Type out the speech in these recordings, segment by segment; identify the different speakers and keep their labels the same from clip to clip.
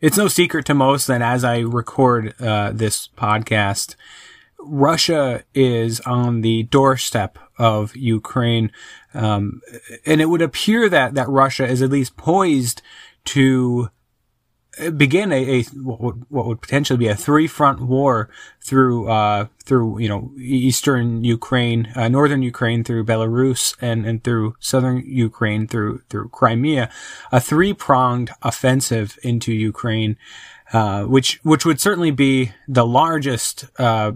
Speaker 1: It's no secret to most that as I record uh, this podcast, Russia is on the doorstep of Ukraine, um, and it would appear that that Russia is at least poised to begin a, a what, would, potentially be a three front war through uh, through you know eastern Ukraine, uh, northern Ukraine through Belarus, and and through southern Ukraine through through Crimea, a three pronged offensive into Ukraine, uh, which which would certainly be the largest uh,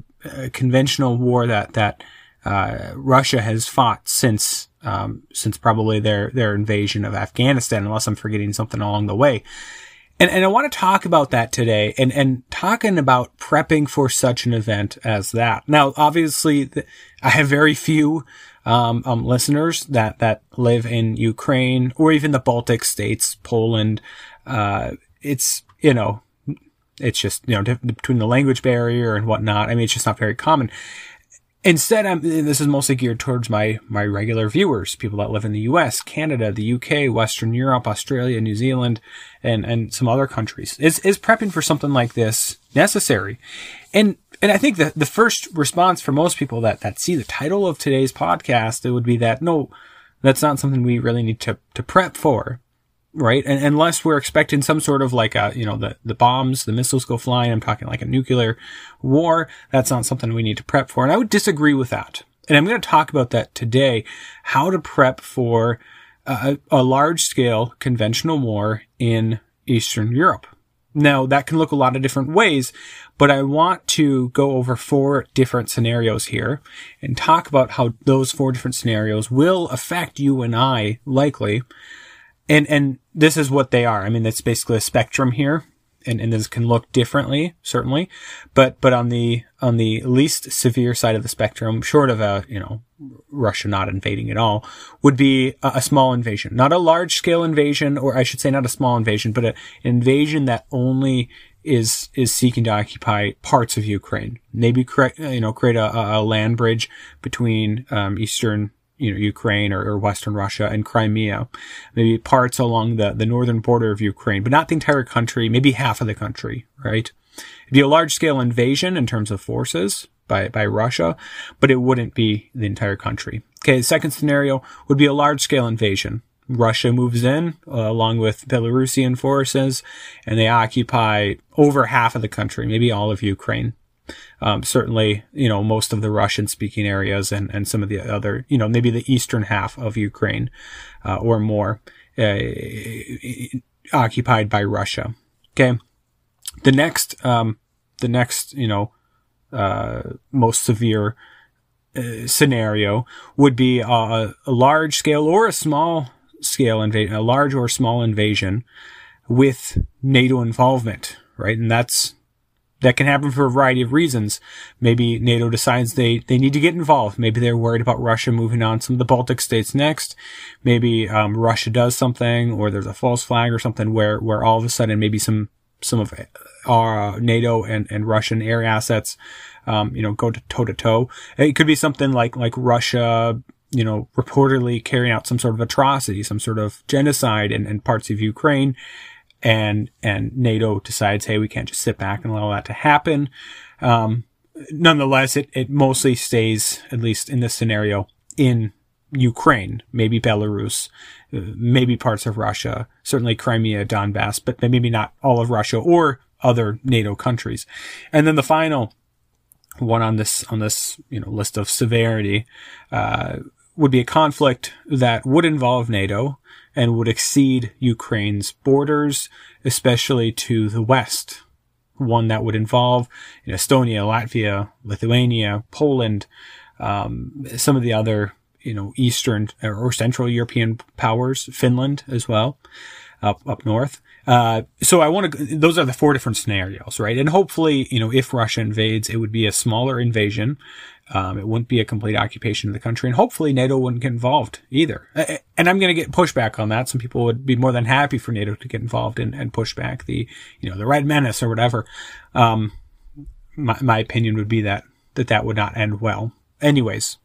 Speaker 1: conventional war that that uh, Russia has fought since um, since probably their their invasion of Afghanistan, unless I'm forgetting something along the way. And, and I want to talk about that today and, and talking about prepping for such an event as that. Now, obviously, I have very few, um, um, listeners that, that live in Ukraine or even the Baltic states, Poland. Uh, it's, you know, it's just, you know, between the language barrier and whatnot. I mean, it's just not very common. Instead, I'm, this is mostly geared towards my, my regular viewers, people that live in the US, Canada, the UK, Western Europe, Australia, New Zealand, and, and some other countries. Is, is prepping for something like this necessary? And, and I think the, the first response for most people that, that see the title of today's podcast, it would be that, no, that's not something we really need to, to prep for right? And unless we're expecting some sort of like a, you know, the, the bombs, the missiles go flying, I'm talking like a nuclear war, that's not something we need to prep for. And I would disagree with that. And I'm going to talk about that today, how to prep for a, a large scale conventional war in Eastern Europe. Now that can look a lot of different ways, but I want to go over four different scenarios here and talk about how those four different scenarios will affect you and I likely and and this is what they are. I mean, it's basically a spectrum here, and and this can look differently, certainly, but but on the on the least severe side of the spectrum, short of a you know Russia not invading at all, would be a, a small invasion, not a large scale invasion, or I should say, not a small invasion, but a, an invasion that only is is seeking to occupy parts of Ukraine. Maybe create you know create a, a land bridge between um, eastern you know, Ukraine or, or, Western Russia and Crimea, maybe parts along the, the northern border of Ukraine, but not the entire country, maybe half of the country, right? It'd be a large scale invasion in terms of forces by, by Russia, but it wouldn't be the entire country. Okay. The second scenario would be a large scale invasion. Russia moves in uh, along with Belarusian forces and they occupy over half of the country, maybe all of Ukraine um, certainly, you know, most of the Russian speaking areas and, and some of the other, you know, maybe the eastern half of Ukraine, uh, or more, uh, occupied by Russia. Okay. The next, um, the next, you know, uh, most severe uh, scenario would be a, a large scale or a small scale invasion, a large or small invasion with NATO involvement, right? And that's that can happen for a variety of reasons. Maybe NATO decides they, they need to get involved. Maybe they're worried about Russia moving on some of the Baltic states next. Maybe, um, Russia does something or there's a false flag or something where, where all of a sudden maybe some, some of our uh, NATO and, and Russian air assets, um, you know, go to toe to toe. It could be something like, like Russia, you know, reportedly carrying out some sort of atrocity, some sort of genocide in, in parts of Ukraine and and NATO decides, hey, we can't just sit back and allow that to happen. Um, nonetheless, it it mostly stays, at least in this scenario, in Ukraine, maybe Belarus, maybe parts of Russia, certainly Crimea, Donbass, but maybe not all of Russia or other NATO countries. And then the final one on this on this you know list of severity uh, would be a conflict that would involve NATO and would exceed Ukraine's borders, especially to the west. One that would involve Estonia, Latvia, Lithuania, Poland, um, some of the other, you know, Eastern or Central European powers, Finland as well. up up north. Uh, so I want to. Those are the four different scenarios, right? And hopefully, you know, if Russia invades, it would be a smaller invasion. Um, it wouldn't be a complete occupation of the country, and hopefully NATO wouldn't get involved either. And I'm going to get pushback on that. Some people would be more than happy for NATO to get involved and, and push back the, you know, the Red Menace or whatever. Um, my, my opinion would be that that that would not end well. Anyways,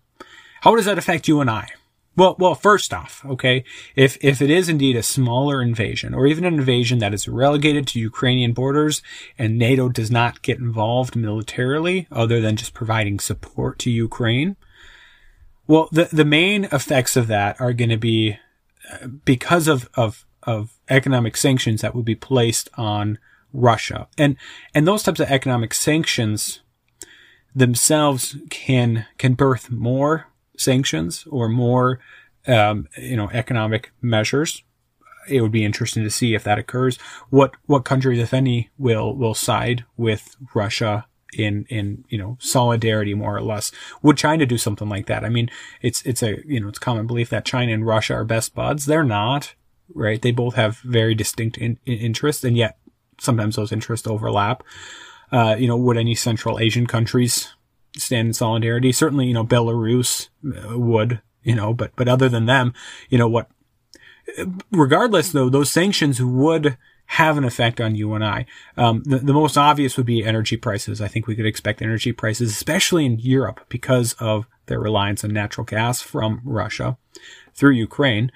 Speaker 1: how does that affect you and I? Well, well, first off, okay, if, if it is indeed a smaller invasion or even an invasion that is relegated to Ukrainian borders and NATO does not get involved militarily other than just providing support to Ukraine, well, the, the main effects of that are going to be uh, because of, of, of economic sanctions that would be placed on Russia. And, and those types of economic sanctions themselves can, can birth more sanctions or more, um, you know, economic measures. It would be interesting to see if that occurs. What what countries, if any, will will side with Russia in in you know solidarity more or less? Would China do something like that? I mean, it's it's a you know it's common belief that China and Russia are best buds. They're not, right? They both have very distinct in, in interests, and yet sometimes those interests overlap. Uh, you know, would any Central Asian countries stand in solidarity. Certainly, you know, Belarus uh, would, you know, but, but other than them, you know, what, regardless though, those sanctions would have an effect on you and I. Um, the, the most obvious would be energy prices. I think we could expect energy prices, especially in Europe, because of their reliance on natural gas from Russia through Ukraine.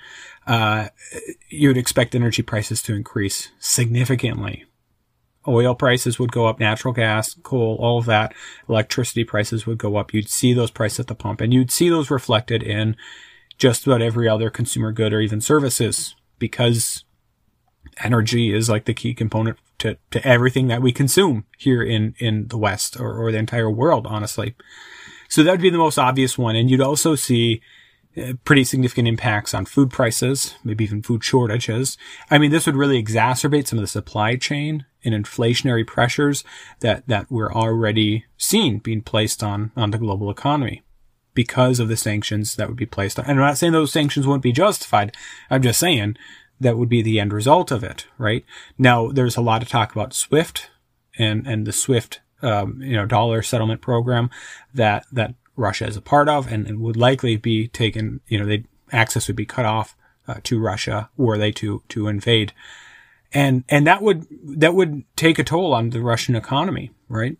Speaker 1: Uh, you'd expect energy prices to increase significantly oil prices would go up, natural gas, coal, all of that, electricity prices would go up. You'd see those prices at the pump and you'd see those reflected in just about every other consumer good or even services because energy is like the key component to, to everything that we consume here in, in the West or, or the entire world, honestly. So that would be the most obvious one. And you'd also see pretty significant impacts on food prices, maybe even food shortages. I mean, this would really exacerbate some of the supply chain and inflationary pressures that, that we're already seeing being placed on, on the global economy because of the sanctions that would be placed on. And I'm not saying those sanctions wouldn't be justified. I'm just saying that would be the end result of it, right? Now, there's a lot of talk about SWIFT and, and the SWIFT, um, you know, dollar settlement program that, that Russia is a part of and, and would likely be taken, you know, they access would be cut off uh, to Russia were they to, to invade and and that would that would take a toll on the Russian economy, right?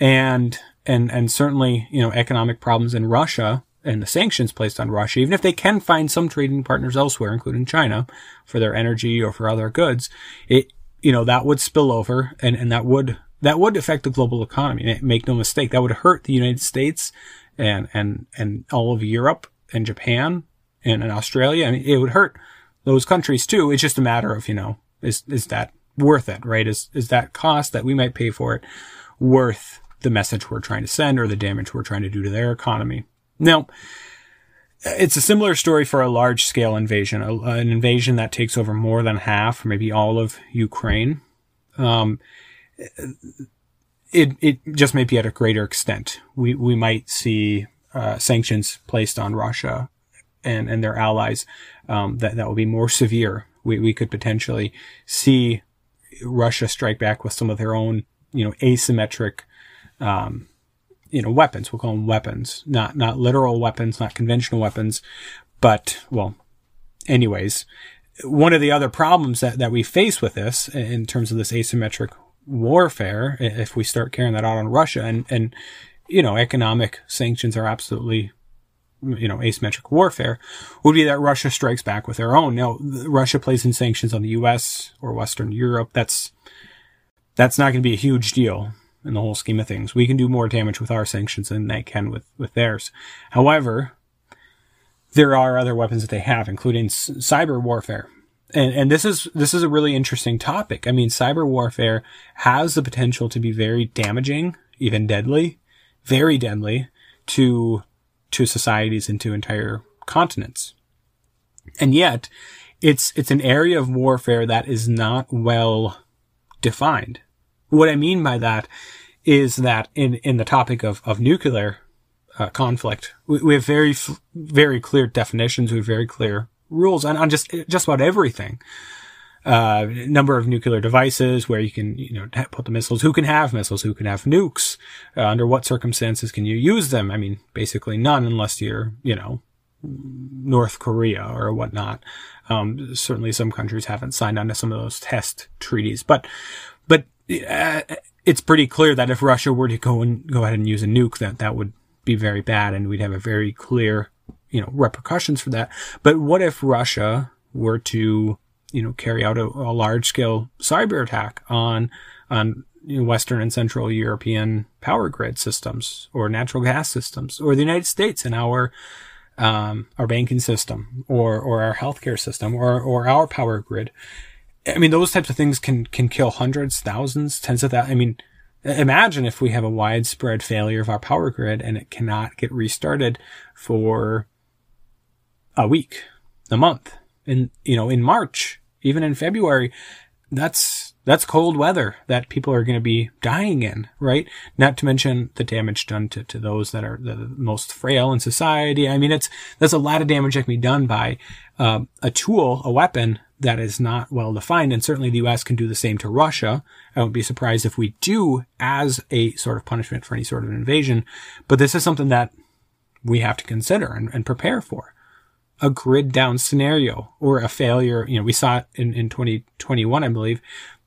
Speaker 1: And and and certainly you know economic problems in Russia and the sanctions placed on Russia, even if they can find some trading partners elsewhere, including China, for their energy or for other goods, it you know that would spill over and and that would that would affect the global economy. Make no mistake, that would hurt the United States and and and all of Europe and Japan and, and Australia. I mean, it would hurt those countries too. It's just a matter of you know is, is that worth it, right? Is, is that cost that we might pay for it worth the message we're trying to send or the damage we're trying to do to their economy? Now, it's a similar story for a large scale invasion, a, an invasion that takes over more than half, maybe all of Ukraine. Um, it, it just may be at a greater extent. We, we might see, uh, sanctions placed on Russia and, and their allies, um, that, that will be more severe we, we could potentially see Russia strike back with some of their own, you know, asymmetric, um, you know, weapons. We'll call them weapons, not, not literal weapons, not conventional weapons, but, well, anyways, one of the other problems that, that we face with this in terms of this asymmetric warfare, if we start carrying that out on Russia and, and, you know, economic sanctions are absolutely you know, asymmetric warfare would be that Russia strikes back with their own. Now, Russia placing sanctions on the U.S. or Western Europe, that's, that's not going to be a huge deal in the whole scheme of things. We can do more damage with our sanctions than they can with, with theirs. However, there are other weapons that they have, including cyber warfare. And, and this is, this is a really interesting topic. I mean, cyber warfare has the potential to be very damaging, even deadly, very deadly to to societies and to entire continents. And yet, it's, it's an area of warfare that is not well defined. What I mean by that is that in, in the topic of, of nuclear uh, conflict, we, we, have very, very clear definitions, we have very clear rules on, on just, just about everything. uh, number of nuclear devices where you can, you know, put the missiles. Who can have missiles? Who can have nukes? Uh, under what circumstances can you use them? I mean, basically none unless you're, you know, North Korea or whatnot. Um, certainly some countries haven't signed on to some of those test treaties, but, but, uh, it's pretty clear that if Russia were to go and go ahead and use a nuke, that that would be very bad and we'd have a very clear, you know, repercussions for that. But what if Russia were to, you know, carry out a, a large scale cyber attack on, on you know, Western and Central European power grid systems or natural gas systems or the United States and our, um, our banking system or, or our healthcare system or, or our power grid. I mean, those types of things can, can kill hundreds, thousands, tens of thousands. I mean, imagine if we have a widespread failure of our power grid and it cannot get restarted for a week, a month, and you know, in March, even in February. That's, that's cold weather that people are going to be dying in, right? Not to mention the damage done to, to those that are the most frail in society. I mean, it's, that's a lot of damage that can be done by, uh, a tool, a weapon that is not well defined. And certainly the U.S. can do the same to Russia. I wouldn't be surprised if we do as a sort of punishment for any sort of invasion. But this is something that we have to consider and, and prepare for. A grid down scenario or a failure. You know, we saw it in, in 2021, I believe.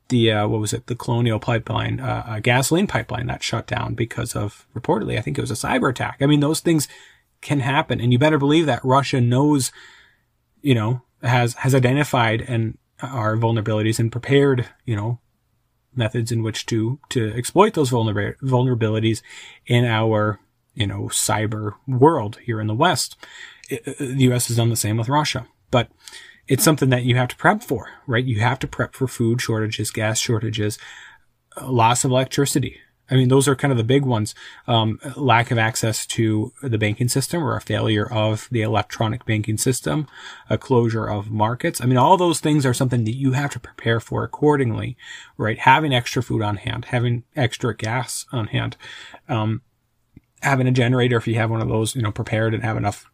Speaker 1: The, uh, what was it? The colonial pipeline, uh, a gasoline pipeline that shut down because of reportedly, I think it was a cyber attack. I mean, those things can happen. And you better believe that Russia knows, you know, has has identified and our vulnerabilities and prepared, you know, methods in which to to exploit those vulner- vulnerabilities in our you know cyber world here in the West. The U.S. has done the same with Russia, but it's something that you have to prep for, right? You have to prep for food shortages, gas shortages, loss of electricity. I mean, those are kind of the big ones. Um, lack of access to the banking system or a failure of the electronic banking system, a closure of markets. I mean, all those things are something that you have to prepare for accordingly, right? Having extra food on hand, having extra gas on hand, um, having a generator if you have one of those, you know, prepared and have enough,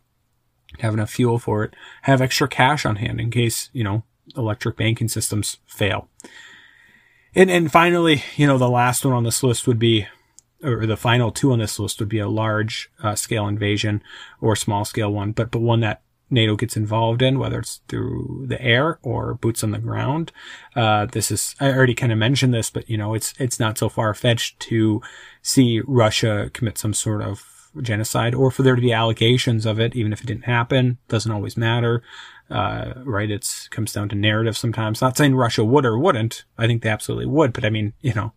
Speaker 1: have enough fuel for it, have extra cash on hand in case, you know, electric banking systems fail. And, and finally, you know, the last one on this list would be, or the final two on this list would be a large uh, scale invasion or small scale one, but, but one that NATO gets involved in, whether it's through the air or boots on the ground. Uh, this is, I already kind of mentioned this, but you know, it's, it's not so far fetched to see Russia commit some sort of genocide or for there to be allegations of it, even if it didn't happen, doesn't always matter. Uh, right? It's comes down to narrative sometimes. Not saying Russia would or wouldn't. I think they absolutely would, but I mean, you know,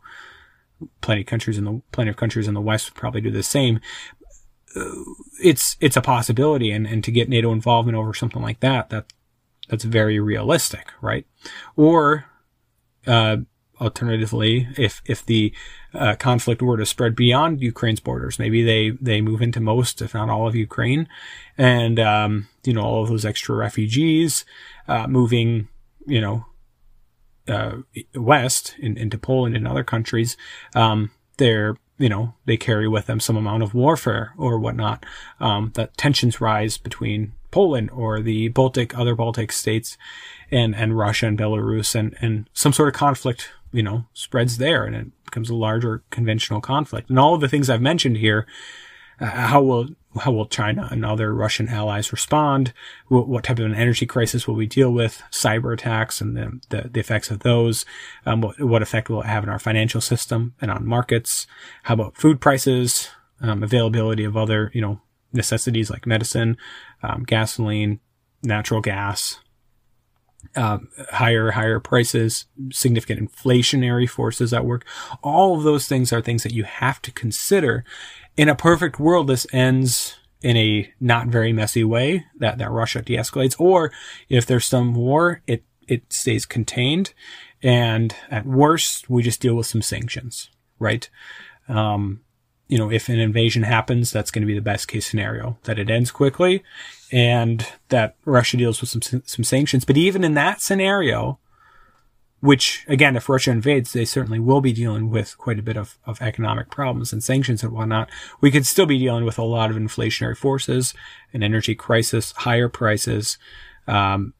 Speaker 1: plenty of countries in the plenty of countries in the West would probably do the same. Uh, it's it's a possibility, and and to get NATO involvement over something like that, that that's very realistic, right? Or uh, alternatively, if if the uh, conflict were to spread beyond Ukraine's borders, maybe they they move into most, if not all, of Ukraine, and um, you know all of those extra refugees uh, moving, you know, uh, west in, into Poland and other countries. Um, they're you know they carry with them some amount of warfare or whatnot. Um, that tensions rise between Poland or the Baltic, other Baltic states, and and Russia and Belarus, and and some sort of conflict you know, spreads there and it becomes a larger conventional conflict. And all of the things I've mentioned here, uh, how will how will China and other Russian allies respond? What, what, type of an energy crisis will we deal with? Cyber attacks and the, the, the effects of those. Um, what, what effect will it have in our financial system and on markets? How about food prices? Um, availability of other, you know, necessities like medicine, um, gasoline, natural gas, uh, higher, higher prices, significant inflationary forces at work. All of those things are things that you have to consider. In a perfect world, this ends in a not very messy way that, that Russia de-escalates. Or if there's some war, it, it stays contained. And at worst, we just deal with some sanctions, right? Um, you know, if an invasion happens, that's going to be the best case scenario that it ends quickly and that Russia deals with some, some sanctions. But even in that scenario, which again, if Russia invades, they certainly will be dealing with quite a bit of, of economic problems and sanctions and whatnot. We could still be dealing with a lot of inflationary forces, an energy crisis, higher prices, um,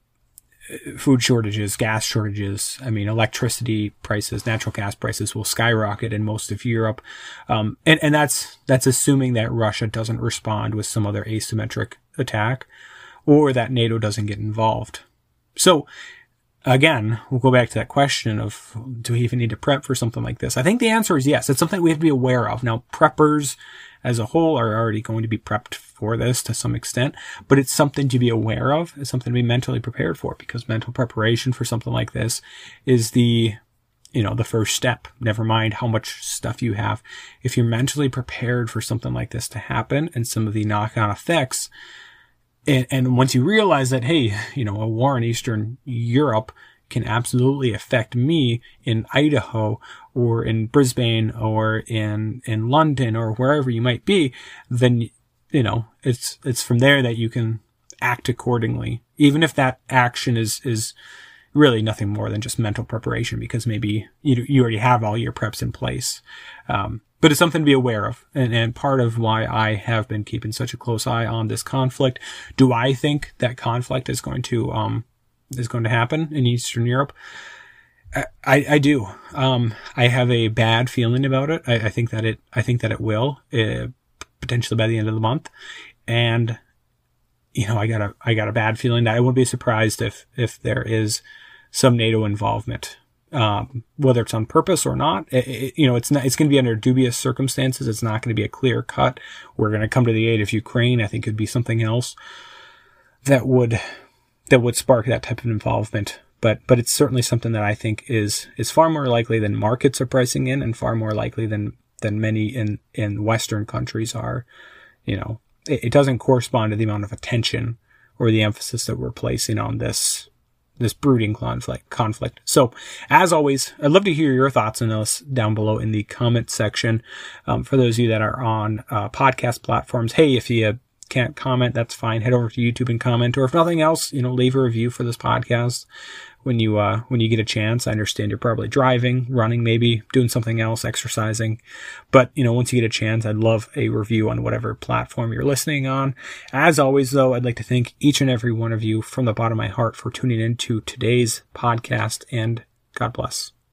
Speaker 1: food shortages, gas shortages. I mean, electricity prices, natural gas prices will skyrocket in most of Europe. Um, and, and that's, that's assuming that Russia doesn't respond with some other asymmetric attack or that NATO doesn't get involved. So again, we'll go back to that question of do we even need to prep for something like this? I think the answer is yes. It's something we have to be aware of. Now, preppers as a whole are already going to be prepped for this to some extent, but it's something to be aware of. It's something to be mentally prepared for because mental preparation for something like this is the, you know, the first step. Never mind how much stuff you have. If you're mentally prepared for something like this to happen and some of the knock on effects, and, and once you realize that, hey, you know, a war in Eastern Europe can absolutely affect me in Idaho or in Brisbane or in, in London or wherever you might be, then, you know, it's, it's from there that you can act accordingly. Even if that action is, is really nothing more than just mental preparation because maybe you, you already have all your preps in place. Um, but it's something to be aware of. And, and part of why I have been keeping such a close eye on this conflict. Do I think that conflict is going to, um, is going to happen in Eastern Europe? I, I do. Um, I have a bad feeling about it. I, I think that it, I think that it will, uh, potentially by the end of the month. And, you know, I got a, I got a bad feeling that I wouldn't be surprised if, if there is some NATO involvement um, whether it's on purpose or not. It, it, you know, it's not, it's going to be under dubious circumstances. It's not going to be a clear cut. We're going to come to the aid of Ukraine. I think it'd be something else that would, that would spark that type of involvement. But, but it's certainly something that I think is, is far more likely than markets are pricing in and far more likely than, than many in, in Western countries are. You know, it, it doesn't correspond to the amount of attention or the emphasis that we're placing on this this brooding conflict conflict. So as always, I'd love to hear your thoughts on this down below in the comment section. Um, for those of you that are on uh, podcast platforms, hey, if you can't comment, that's fine. Head over to YouTube and comment, or if nothing else, you know, leave a review for this podcast when you uh, when you get a chance. I understand you're probably driving, running, maybe doing something else, exercising. But you know, once you get a chance, I'd love a review on whatever platform you're listening on. As always, though, I'd like to thank each and every one of you from the bottom of my heart for tuning in to today's podcast, and God bless.